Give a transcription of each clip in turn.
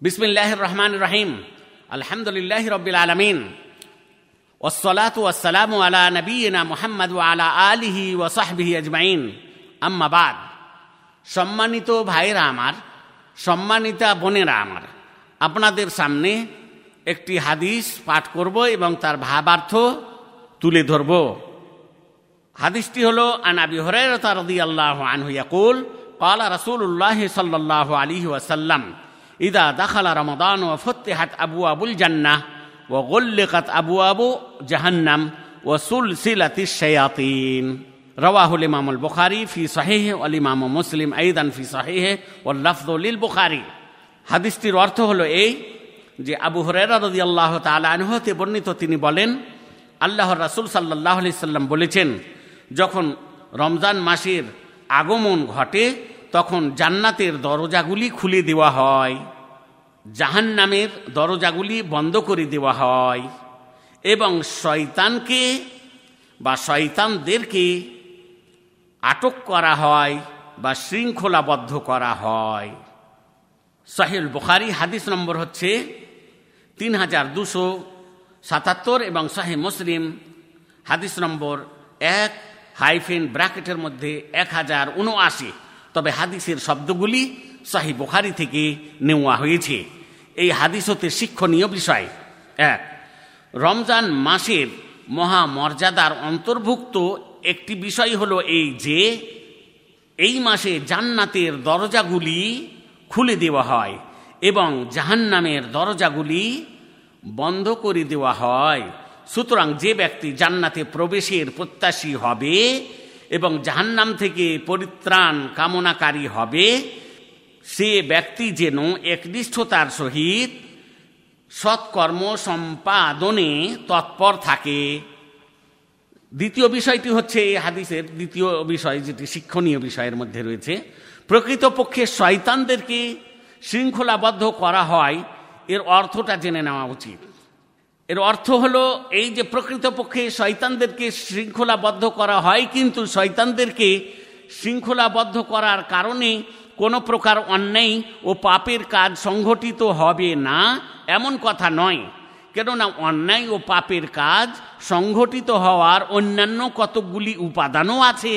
বিসমিল্লাহ রহমান রাহিম। আলহামদুলিল্লাহ রবিল আলমিন। ওসলাত ওয়াসালাম আলা নবীনা মোহাম্মদ আলা আলিহি ওয়াসাহবিহি আজমাইন। আম্মাবাদ সম্মানিত ভাইরা আমার, সম্মানিতা বোনেরা আমার, আপনাদের সামনে একটি হাদিস পাঠ করব এবং তার ভাবার্থ তুলে ধরব। হাদিসটি হল আনাবি হরে রতারদি আল্লাহ আনহু ইয়াকুল, কালা রসুল্লাহ সাল্লাহ আলী ওয়াসাল্লাম। الله صلى الله عليه وسلم إذا دخل رمضان وفتحت أبواب الجنة وغلقت أبواب جهنم وسلسلة الشياطين رواه الإمام البخاري في صحيحه والإمام مسلم أيضا في صحيحه واللفظ للبخاري হাদিসটির অর্থ হলো এই যে আবু হরেরা রদি আল্লাহ তালাহতে বর্ণিত তিনি বলেন আল্লাহর রাসুল সাল্লাহ আলি সাল্লাম বলেছেন যখন রমজান মাসের আগমন ঘটে তখন জান্নাতের দরজাগুলি খুলে দেওয়া হয়। জাহান নামের দরজাগুলি বন্ধ করে দেওয়া হয় এবং শয়তানকে বা শয়তানদেরকে আটক করা হয় বা শৃঙ্খলাবদ্ধ করা হয়। সাহিল বুখারি হাদিস নম্বর হচ্ছে তিন হাজার দুশো সাতাত্তর এবং শাহে মুসলিম হাদিস নম্বর এক হাইফেন ব্র্যাকেটের মধ্যে এক হাজার উনআশি তবে হাদিসের শব্দগুলি শাহি বুখারি থেকে নেওয়া হয়েছে। এই হাদিস হতে শিক্ষণীয় বিষয়। এক, রমজান মাসের মহামর্যাদার অন্তর্ভুক্ত একটি বিষয় হলো এই যে, এই মাসে জান্নাতের দরজাগুলি খুলে দেওয়া হয় এবং জাহান্নামের দরজাগুলি বন্ধ করে দেওয়া হয়। সুতরাং যে ব্যক্তি জান্নাতে প্রবেশের প্রত্যাশী হবে এবং জাহান্নাম থেকে পরিত্রাণ কামনাকারী হবে। সে ব্যক্তি যেন একনিষ্ঠতার সহিত সৎকর্ম সম্পাদনে তৎপর থাকে। দ্বিতীয় বিষয়টি হচ্ছে এই হাদিসের দ্বিতীয় বিষয়, যেটি শিক্ষণীয় বিষয়ের মধ্যে রয়েছে। প্রকৃতপক্ষে শয়তানদেরকে শৃঙ্খলাবদ্ধ করা হয়, এর অর্থটা জেনে নেওয়া উচিত। এর অর্থ হলো, এই যে প্রকৃতপক্ষে শয়তানদেরকে শৃঙ্খলাবদ্ধ করা হয়, কিন্তু শয়তানদেরকে শৃঙ্খলাবদ্ধ করার কারণে কোনো প্রকার অন্যায় ও পাপের কাজ সংঘটিত হবে না, এমন কথা নয়। কেননা অন্যায় ও পাপের কাজ সংঘটিত হওয়ার অন্যান্য কতকগুলি উপাদানও আছে।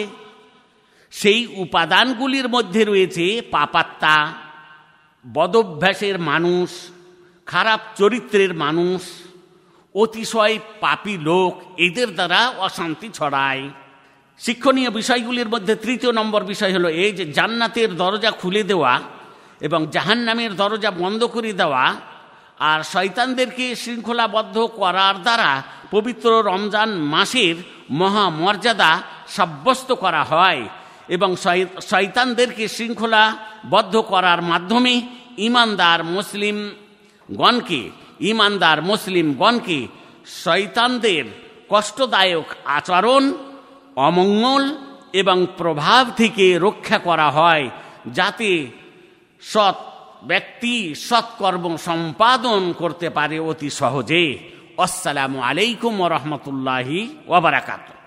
সেই উপাদানগুলির মধ্যে রয়েছে পাপাত্তা বদভ্যাসের মানুষ, খারাপ চরিত্রের মানুষ অতিশয় পাপী লোক, এদের দ্বারা অশান্তি ছড়ায়। শিক্ষণীয় বিষয়গুলির মধ্যে তৃতীয় নম্বর বিষয় হলো এই যে জান্নাতের দরজা খুলে দেওয়া এবং জাহান্নামের দরজা বন্ধ করে দেওয়া আর শয়তানদেরকে শৃঙ্খলাবদ্ধ করার দ্বারা পবিত্র রমজান মাসের মহামর্যাদা সাব্যস্ত করা হয় এবং শয়তানদেরকে শৃঙ্খলাবদ্ধ করার মাধ্যমে ইমানদার মুসলিম গণকে ইমানদার মুসলিমগণকে গণকে শয়তানদের কষ্টদায়ক আচরণ, অমঙ্গল এবং প্রভাব থেকে রক্ষা করা হয় যাতে সৎ ব্যক্তি সৎকর্ম সম্পাদন করতে পারে অতি সহজে। আসসালামু আলাইকুম রহমতুল্লাহি ওবরাকাত